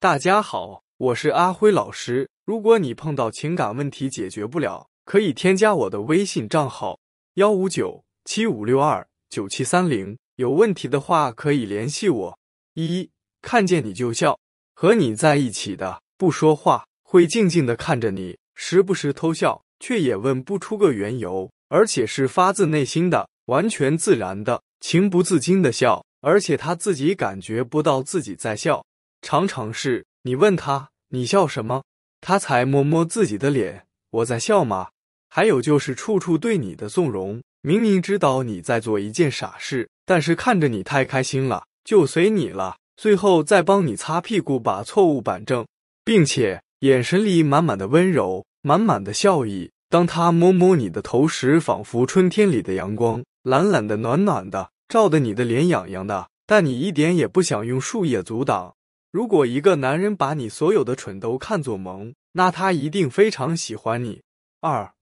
大家好，我是阿辉老师。如果你碰到情感问题解决不了，可以添加我的微信账号幺五九七五六二九七三零。有问题的话可以联系我。一看见你就笑，和你在一起的不说话，会静静的看着你，时不时偷笑，却也问不出个缘由，而且是发自内心的，完全自然的，情不自禁的笑，而且他自己感觉不到自己在笑。常常是你问他你笑什么，他才摸摸自己的脸，我在笑吗？还有就是处处对你的纵容，明明知道你在做一件傻事。但是看着你太开心了，就随你了。最后再帮你擦屁股，把错误板正，并且眼神里满满的温柔，满满的笑意。当他摸摸你的头时，仿佛春天里的阳光，懒懒的、暖暖的，照得你的脸痒痒的。但你一点也不想用树叶阻挡。如果一个男人把你所有的蠢都看作萌，那他一定非常喜欢你。二，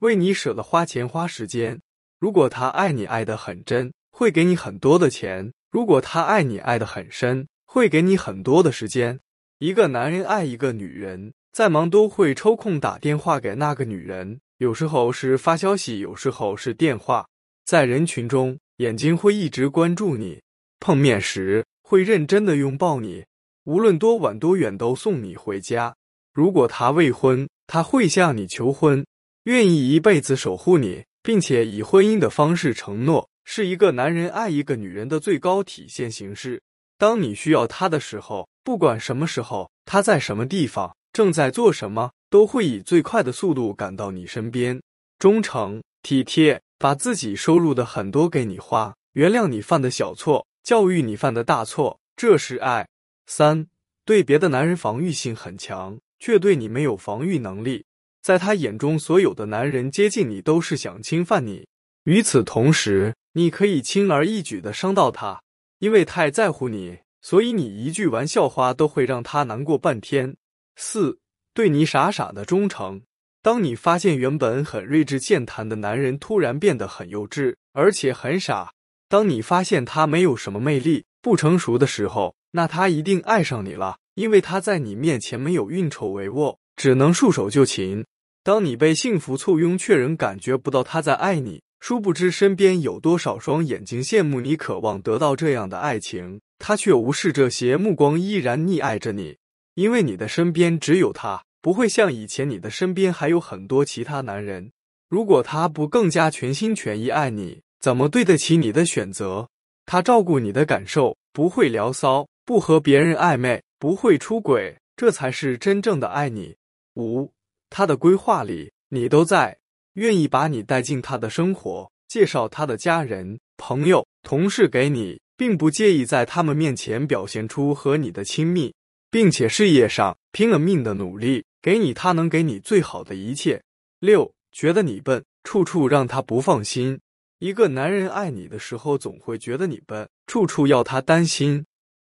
为你舍得花钱花时间。如果他爱你爱得很真。会给你很多的钱，如果他爱你爱得很深，会给你很多的时间。一个男人爱一个女人，再忙都会抽空打电话给那个女人，有时候是发消息，有时候是电话。在人群中，眼睛会一直关注你，碰面时会认真的拥抱你，无论多晚多远都送你回家。如果他未婚，他会向你求婚，愿意一辈子守护你，并且以婚姻的方式承诺。是一个男人爱一个女人的最高体现形式。当你需要他的时候，不管什么时候，他在什么地方，正在做什么，都会以最快的速度赶到你身边。忠诚、体贴，把自己收入的很多给你花，原谅你犯的小错，教育你犯的大错，这是爱。三，对别的男人防御性很强，却对你没有防御能力。在他眼中，所有的男人接近你都是想侵犯你。与此同时，你可以轻而易举的伤到他，因为太在乎你，所以你一句玩笑话都会让他难过半天。四，对你傻傻的忠诚。当你发现原本很睿智健谈的男人突然变得很幼稚，而且很傻；当你发现他没有什么魅力、不成熟的时候，那他一定爱上你了，因为他在你面前没有运筹帷幄，只能束手就擒。当你被幸福簇拥，却仍感觉不到他在爱你。殊不知，身边有多少双眼睛羡慕你，渴望得到这样的爱情，他却无视这些目光，依然溺爱着你。因为你的身边只有他，不会像以前，你的身边还有很多其他男人。如果他不更加全心全意爱你，怎么对得起你的选择？他照顾你的感受，不会聊骚，不和别人暧昧，不会出轨，这才是真正的爱你。五，他的规划里，你都在。愿意把你带进他的生活，介绍他的家人、朋友、同事给你，并不介意在他们面前表现出和你的亲密，并且事业上拼了命的努力，给你他能给你最好的一切。六，觉得你笨，处处让他不放心。一个男人爱你的时候，总会觉得你笨，处处要他担心；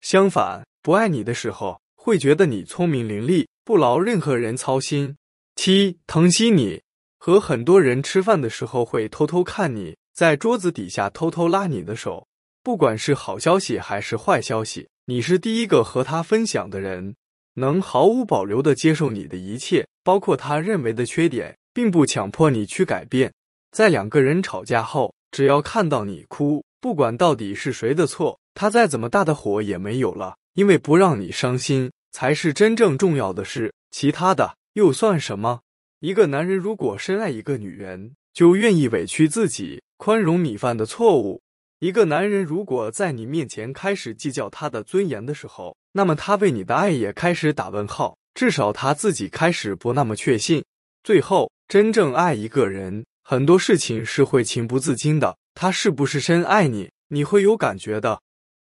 相反，不爱你的时候，会觉得你聪明伶俐，不劳任何人操心。七，疼惜你。和很多人吃饭的时候，会偷偷看你在桌子底下偷偷拉你的手，不管是好消息还是坏消息，你是第一个和他分享的人，能毫无保留的接受你的一切，包括他认为的缺点，并不强迫你去改变。在两个人吵架后，只要看到你哭，不管到底是谁的错，他再怎么大的火也没有了，因为不让你伤心才是真正重要的事，其他的又算什么？一个男人如果深爱一个女人，就愿意委屈自己，宽容你犯的错误。一个男人如果在你面前开始计较他的尊严的时候，那么他为你的爱也开始打问号，至少他自己开始不那么确信。最后，真正爱一个人，很多事情是会情不自禁的。他是不是深爱你，你会有感觉的。